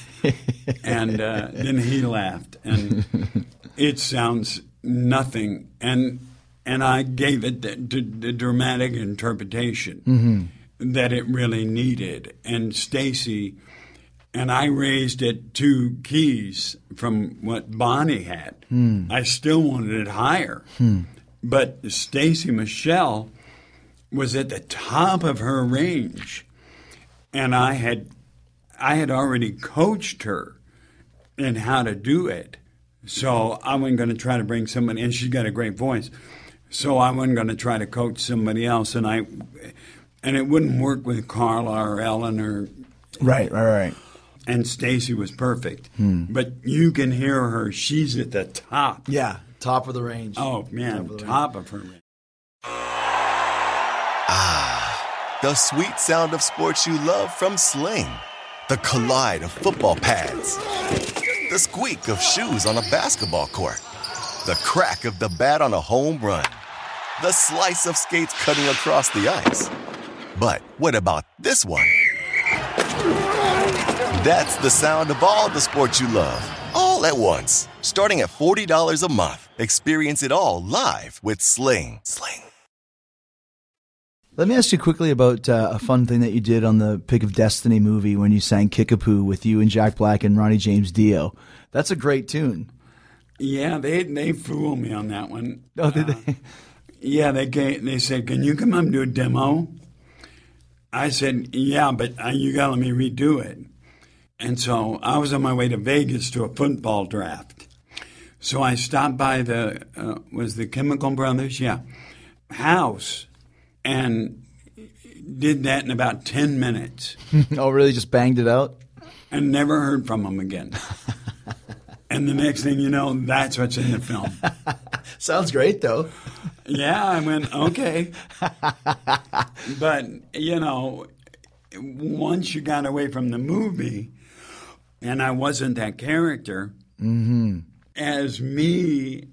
and uh, then he laughed. And it sounds nothing. And and I gave it the, the, the dramatic interpretation that it really needed. And Stacy and I raised it two keys from what Bonnie had. Hmm. I still wanted it higher, hmm. but Stacy Michelle was at the top of her range, and I had I had already coached her in how to do it. So I wasn't going to try to bring somebody, and she's got a great voice. So I wasn't going to try to coach somebody else, and I, and it wouldn't work with Karla or Ellen or,
Right, right, right.
And Stacy was perfect. But you can hear her; she's at the top.
Yeah, top of the range.
Oh man,
of the
top of her. range.
Ah, the sweet sound of sports you love from Sling. The collide of football pads. The squeak of shoes on a basketball court. The crack of the bat on a home run. The slice of skates cutting across the ice. But what about this one? That's the sound of all the sports you love, all at once. Starting at $40 a month. Experience it all live with Sling. Sling.
Let me ask you quickly about uh, a fun thing that you did on the Pick of Destiny movie when you sang Kickapoo with you and Jack Black and Ronnie James Dio. That's a great tune.
Yeah, they they fooled me on that one.
Oh, did
Uh,
they?
Yeah, they came, they said, "Can you come up and do a demo?" I said, "Yeah, but uh, you got to let me redo it." And so I was on my way to Vegas to a football draft. So I stopped by the uh, was the Chemical Brothers, yeah, house, and did that in about 10 minutes
oh, really? Just banged it out?
and never heard from them again. and the next thing you know, that's what's in the film.
Sounds great, though.
Yeah, I went, okay. but, you know, once you got away from the movie and I wasn't that character, mm-hmm. as me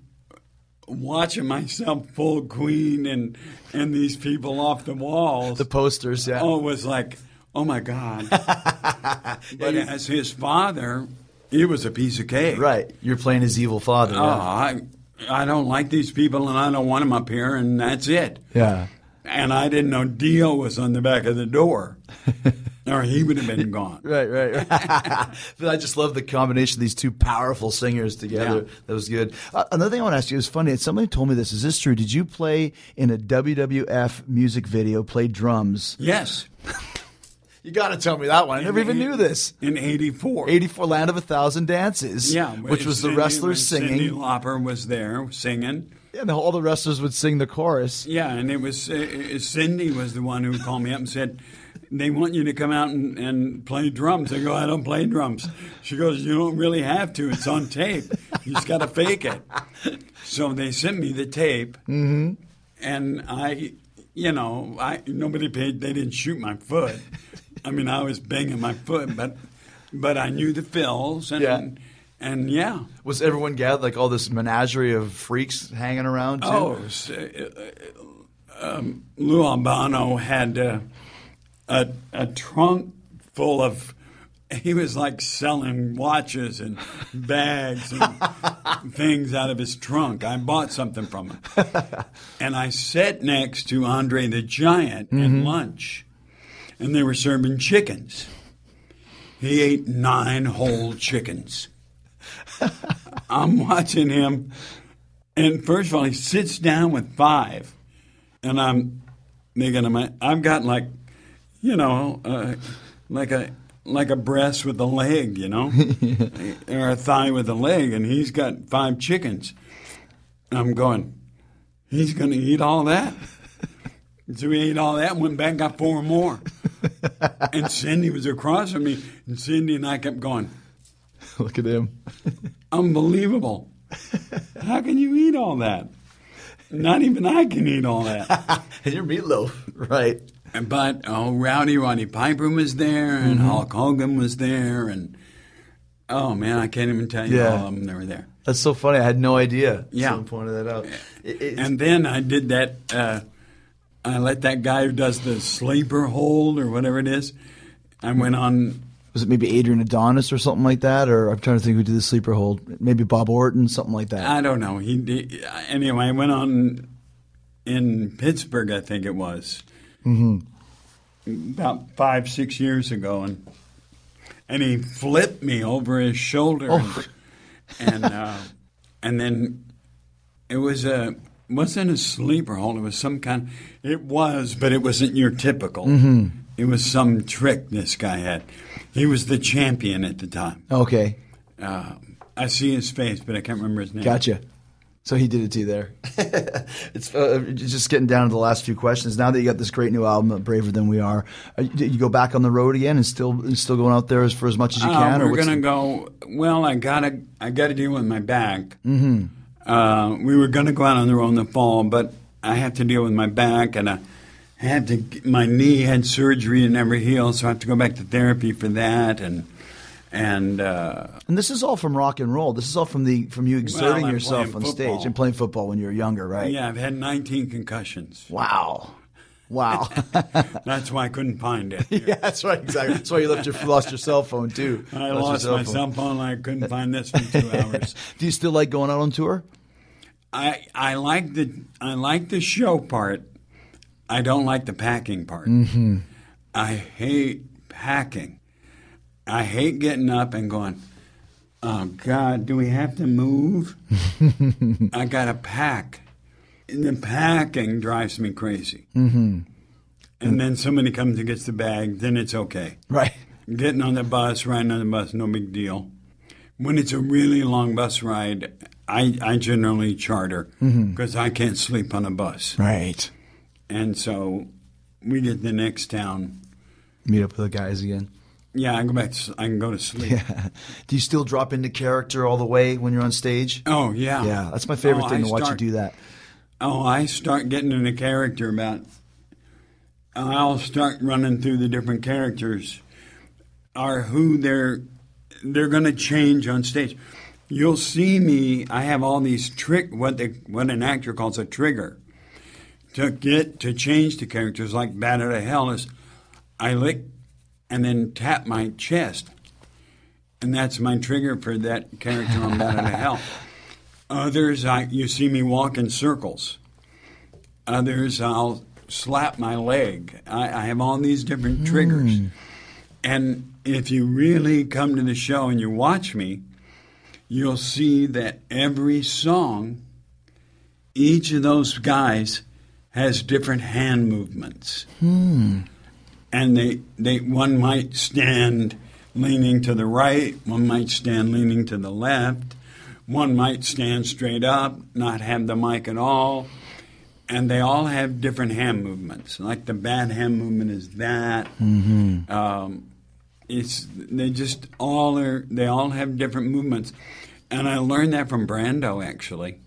watching myself full Queen and, and these people off the walls,
The posters, yeah.
oh, it was like, oh my God. but as his father, it was a piece of cake.
Right. You're playing his evil father.
Oh,
yeah.
I, I don't like these people and I don't want them up here, and that's it.
yeah.
And I didn't know Dio was on the back of the door, or he would have been gone.
Right, right, right. but I just love the combination of these two powerful singers together.
Yeah.
That was good. Uh, another thing I want to ask you is funny. Somebody told me this. Is this true? Did you play in a WWF music video? Play drums?
Yes.
You got to tell me that one. I never even knew this.
In 84.
84 Land of a Thousand Dances.
Yeah.
which was the
Cyndi-
wrestlers singing.
Lauper was there singing.
And all the wrestlers would sing the chorus.
Yeah, and it was uh, Cyndi was the one who called me up and said, "They want you to come out and, and play drums." I go, "I don't play drums." She goes, "You don't really have to. It's on tape. You just got to fake it." So they sent me the tape,
Mm-hmm.
and I, you know, I nobody paid. They didn't shoot my foot. I mean, I was banging my foot, but but I knew the fills, and
Yeah.
and yeah.
Was everyone gathered like all this menagerie of freaks hanging around too?
Oh, s- uh, uh, um, Lou Albano had uh, a, a trunk full of. He was like selling watches and bags and things out of his trunk. I bought something from him. and I sat next to Andre the Giant at mm-hmm. lunch, and they were serving chickens. He ate nine whole chickens. I'm watching him, and first of all, he sits down with five, and I'm thinking, I've got like, you know, uh, like a like a breast with a leg, you know, or a thigh with a leg, and he's got five chickens. I'm going, he's going to eat all that. So he ate all that and went back got four more. and Cyndi was across from me, and Cyndi and I kept going,
Look at him.
unbelievable. How can you eat all that? Not even I can eat all that.
and your meatloaf, right?
But oh, Rowdy Roddy Piper was there, and
Mm-hmm.
Hulk Hogan was there, and oh man, I can't even tell you
Yeah.
all of them. They were there.
That's so funny. I had no idea.
Yeah.
Someone pointed that out. It-
And then I did that. Uh, I let that guy who does the sleeper hold or whatever it is. I went on.
was it maybe Adrian Adonis or something like that? Or I'm trying to think who did the sleeper hold. Maybe Bob Orton, something like that.
I don't know. He did, anyway. I went on in Pittsburgh, I think it was, about five six years ago, and and he flipped me over his shoulder, and and, uh, and then it was a wasn't a sleeper hold. It was some kind. It was, but it wasn't your typical. It was some trick this guy had. He was the champion at the time.
okay.
Uh, I see his face, but I can't remember his name.
Gotcha. So he did it to you there. it's uh, just getting down to the last few questions. Now that you got this great new album, uh, "Braver Than We Are," uh, you you go back on the road again and still still going out there as for as much as you
Uh,
can. or
we're gonna
the-
go. Well, I gotta, I gotta deal with my back. Mm-hmm. Uh, we were gonna go out on the road in the fall, but I have to deal with my back, and I had to. My knee had surgery and never healed, so I have to go back to therapy for that, and and uh,
And this is all from rock and roll. This is all from the from you exerting
I'm
yourself on stage and playing football when you were younger, right?
yeah, I've had 19 concussions.
Wow. Wow.
That's why I couldn't find it.
yeah, that's right. Exactly. That's why you left your lost your cell phone too.
I
your
lost
cell
my
phone.
cell phone. I couldn't find this for two hours.
Do you still like going out on tour?
I I like the I like the show part. I don't like the packing part.
Mm-hmm.
I hate packing. I hate getting up and going. Oh God, do we have to move? I gotta pack. And the packing drives me crazy. Mm-hmm. And then somebody comes and gets the bag, then it's okay.
Right.
Getting on the bus, riding on the bus, no big deal. When it's a really long bus ride, I, I generally charter because I can't sleep on a bus.
Right.
And so we get the next town.
Meet up with the guys again.
Yeah, I go back. To, I can go to sleep.
Yeah. Do you still drop into character all the way when you're on stage?
Oh yeah.
Yeah, that's my favorite
Oh,
thing
I
to watch
start-
you do that.
Oh, I start getting into character about. I'll start running through the different characters, are who they're they're going to change on stage. You'll see me. I have all these trick what they what an actor calls a trigger to get to change the characters. Like Bat Out of Hell is, I lick and then tap my chest, and that's my trigger for that character on Bat Out of Hell. Others, I, you see me walk in circles. Others, I'll slap my leg. I, I have all these different hmm. triggers. And if you really come to the show and you watch me, you'll see that every song, each of those guys has different hand movements. Hmm. And they, they one might stand leaning to the right, one might stand leaning to the left, one might stand straight up, not have the mic at all. And they all have different hand movements. Like the bad hand movement is that. Um, it's they just all are they all have different movements, and I learned that from Brando actually.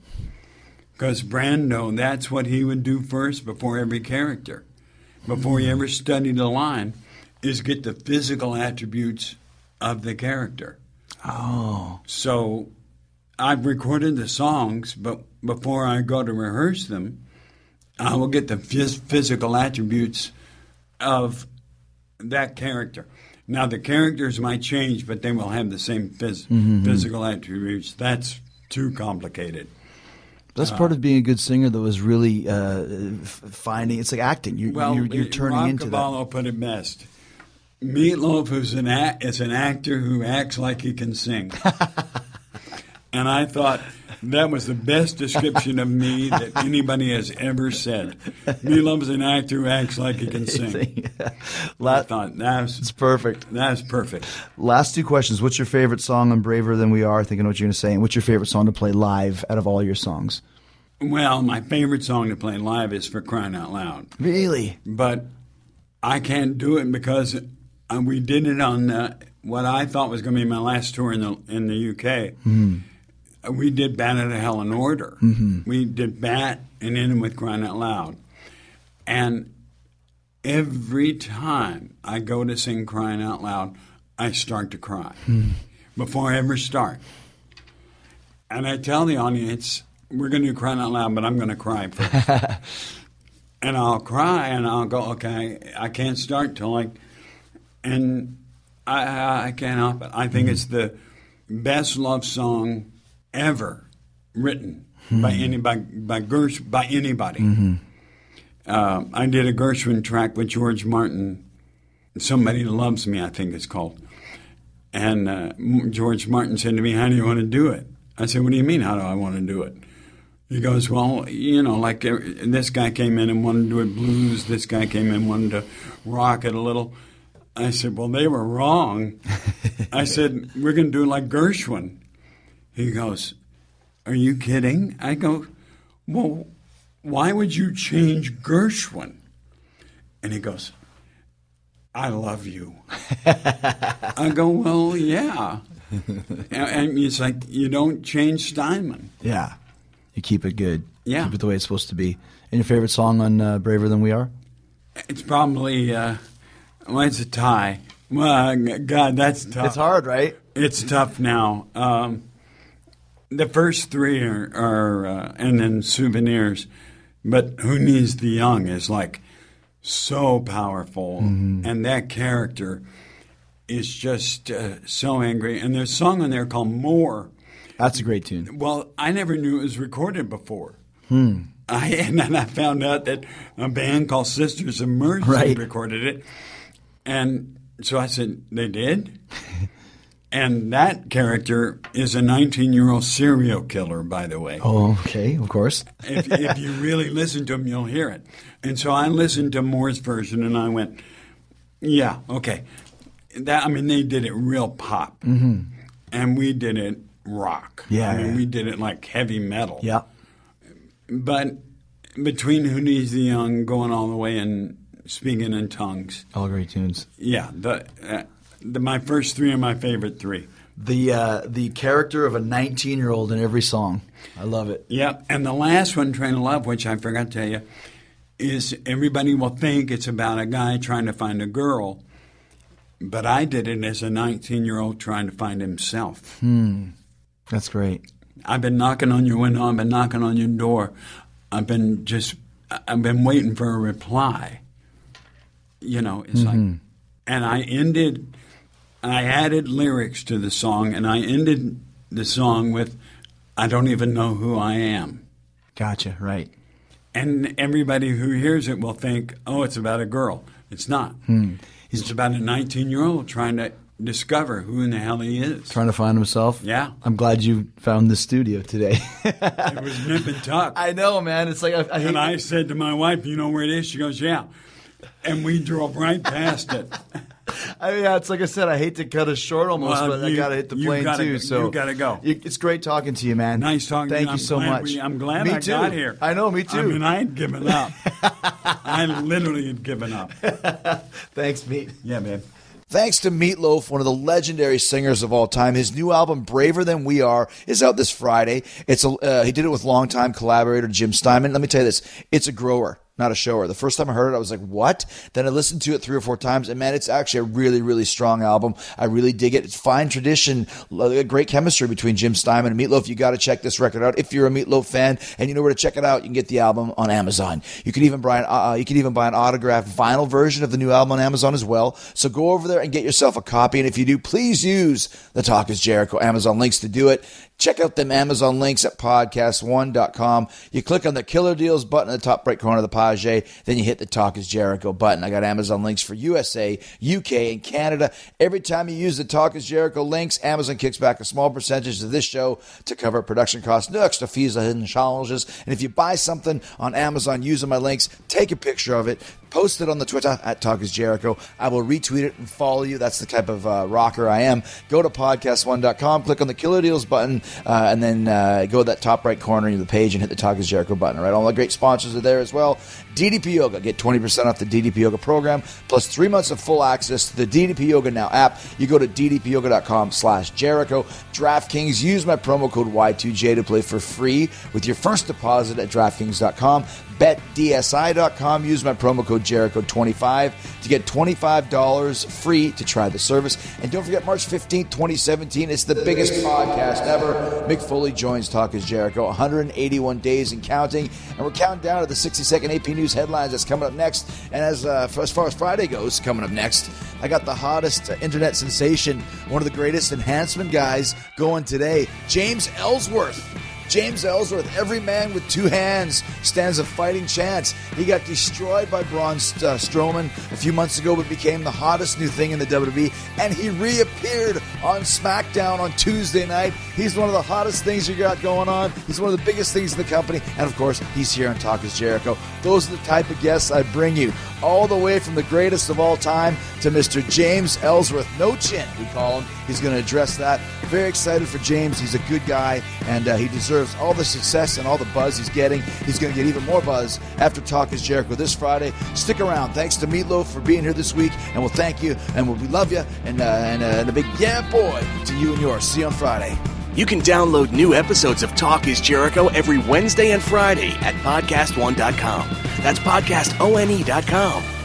Because Brando, that's what he would do first before every character, before you ever study the line, is get the physical attributes of the character.
Oh,
So I've recorded the songs, but before I go to rehearse them, I will get the phys- physical attributes of that character. Now, the characters might change, but they will have the same phys- mm-hmm. physical attributes. That's too complicated.
That's part of being a good singer, though, is really uh, finding. It's like acting. You're,
Well,
you're, you're turning
Rob
into that.
Cavallo put it best. Meatloaf is an act, is an actor who acts like he can sing, and I thought that was the best description of me that anybody has ever said. Is an actor who acts like he can sing. I
La-
thought that's
it's perfect.
that's perfect.
Last two questions. What's your favorite song on Braver Than We Are? Thinking what you're going to say. And what's your favorite song to play live out of all your songs?
Well, my favorite song to play live is for crying out loud.
Really?
but I can't do it because uh, we did it on uh, what I thought was going to be my last tour in the in the UK. Uh, Uh, we did Bat Out of Hell in order. Mm-hmm. We did Bat and ended with Crying Out Loud, and every time I go to sing Crying Out Loud, I start to cry hmm. before I ever start. And I tell the audience, we're going to do Crying Out Loud, but I'm going to cry first and I'll cry and I'll go, okay, I can't start till like, and I, I, I can't help it. I think hmm. it's the best love song ever written by any by by Gersh by anybody. Uh, I did a Gershwin track with George Martin. Somebody loves me, I think it's called. And uh, George Martin said to me, "How do you want to do it?" I said, "What do you mean? How do I want to do it?" He goes, well, you know, like uh, this guy came in and wanted to do it blues. This guy came in and wanted to rock it a little. I said, well, they were wrong. I said, we're going to do it like Gershwin. He goes, are you kidding? I go, well, why would you change Gershwin? And he goes, I love you. I go, well, yeah. and, it's like, you don't change Steinman.
Yeah. You keep it good.
Yeah.
Keep it the way it's supposed to be. And your favorite song on uh, Braver Than We Are?
It's probably uh, well, it's a tie. Well, God, that's tough.
It's hard, right?
It's tough now. Um, the first three are, are uh, and then souvenirs, but who needs the young is like so powerful, and that character is just uh, so angry. And there's a song on there called More.
That's a great tune.
Well, I never knew it was recorded before. Hmm. I, and then I found out that a band called Sisters of Mercy
Right.
recorded it. And so I said, they did? and that character is a 19 year old serial killer, by the way.
Oh, okay, of course.
if, if you really listen to him, you'll hear it. And so I listened to Moore's version and I went, yeah, okay. That I mean, they did it real pop. And we did it rock.
Yeah,
I mean,
yeah.
we did it like heavy metal.
Yeah.
But between Who Needs the Young going all the way and Speaking in Tongues.
All great tunes.
Yeah, the, uh, the my first three are my favorite three.
The uh, the character of a 19 year old in every song. I love it.
Yep. And the last one, Train of Love, which I forgot to tell you, is everybody will think it's about a guy trying to find a girl, but I did it as a 19 year old trying to find himself. Hmm.
That's great.
I've been knocking on your window. I've been knocking on your door. I've been just, I've been waiting for a reply. You know, it's like, and I ended, I added lyrics to the song, and I ended the song with, I don't even know who I am.
Gotcha. Right.
And everybody who hears it will think, oh, it's about a girl. It's not. Hmm. It's about a 19 year old trying to discover who in the hell he is.
Trying to find himself.
Yeah.
I'm glad you found the studio today.
It was nip and tuck.
I know, man. It's like I, I
And I said to my wife, "You know where it is?" She goes, "Yeah." And we drove right past it.
I mean, yeah, it's like I said. I hate to cut us short almost,
Well,
but I gotta hit the plane
gotta
too. So
you gotta go.
You- It's great talking to you, man.
Nice talking to you.
Thank
you.
you so
glad
much.
we- I'm glad
Me
I
too.
got here.
I know. Me too.
I
too.
mean, I had given up. I literally had given up.
Thanks, Meat.
Yeah, man.
Thanks to Meatloaf, one of the legendary singers of all time. His new album, Braver Than We Are, is out this Friday. It's a, uh, he did it with longtime collaborator Jim Steinman. Let me tell you this: it's a grower, not a shower. The first time I heard it, I was like, "What?" Then I listened to it three or four times, and man, it's actually a really, really strong album. I really dig it. It's fine tradition, great chemistry between Jim Steinman and Meatloaf. You got to check this record out if you're a Meatloaf fan, and you know where to check it out. You can get the album on Amazon. You can even buy an uh, you can even buy an autographed vinyl version of the new album on Amazon as well. So go over there and get yourself a copy. And if you do, please use the Talk is Jericho Amazon links to do it. Check out them Amazon links at podcast1.com. You click on the Killer Deals button in the top right corner of the page, then you hit the Talk is Jericho button. I got Amazon links for USA, UK, and Canada. Every time you use the Talk is Jericho links, Amazon kicks back a small percentage of this show to cover production costs, no extra fees hidden challenges. And if you buy something on Amazon using my links, take a picture of it, post it on the Twitter at Talk is Jericho. I will retweet it and follow you. That's the type of uh, rocker I am. Go to podcast1.com, click on the Killer Deals button, uh, and then uh, go to that top right corner of the page and hit the Talk is Jericho button. All right, all the great sponsors are there as well. DDP Yoga, get 20% off the DDP Yoga program, plus three months of full access to the DDP Yoga Now app. You go to ddpyoga.com slash Jericho. DraftKings, use my promo code Y2J to play for free with your first deposit at DraftKings.com. BetDSI.com, use my promo code Jericho25 to get $25 free to try the service. And don't forget, March 15th, 2017, it's the biggest podcast ever. Mick Foley joins Talk is Jericho, 181 days and counting. And we're counting down to the 60 second AP News headlines that's coming up next. And as, uh, as far as Friday goes, coming up next, I got the hottest internet sensation, one of the greatest enhancement guys going today, James Ellsworth. James Ellsworth, every man with two hands stands a fighting chance. He got destroyed by Braun uh, Strowman a few months ago, but became the hottest new thing in the WWE. And he reappeared on SmackDown on Tuesday night. He's one of the hottest things you got going on. He's one of the biggest things in the company. And of course, he's here on Talk is Jericho. Those are the type of guests I bring you. All the way from the greatest of all time to Mr. James Ellsworth. No chin, we call him. He's going to address that. Very excited for James. He's a good guy, and uh, he deserves all the success and all the buzz he's getting. He's going to get even more buzz after Talk is Jericho this Friday. Stick around. Thanks to Meatloaf for being here this week, and we'll thank you, and we'll, we love you, and, uh, and, uh, and a big yeah, boy, to you and yours. See you on Friday.
You can download new episodes of Talk is Jericho every Wednesday and Friday at podcastone.com. That's podcastone.com.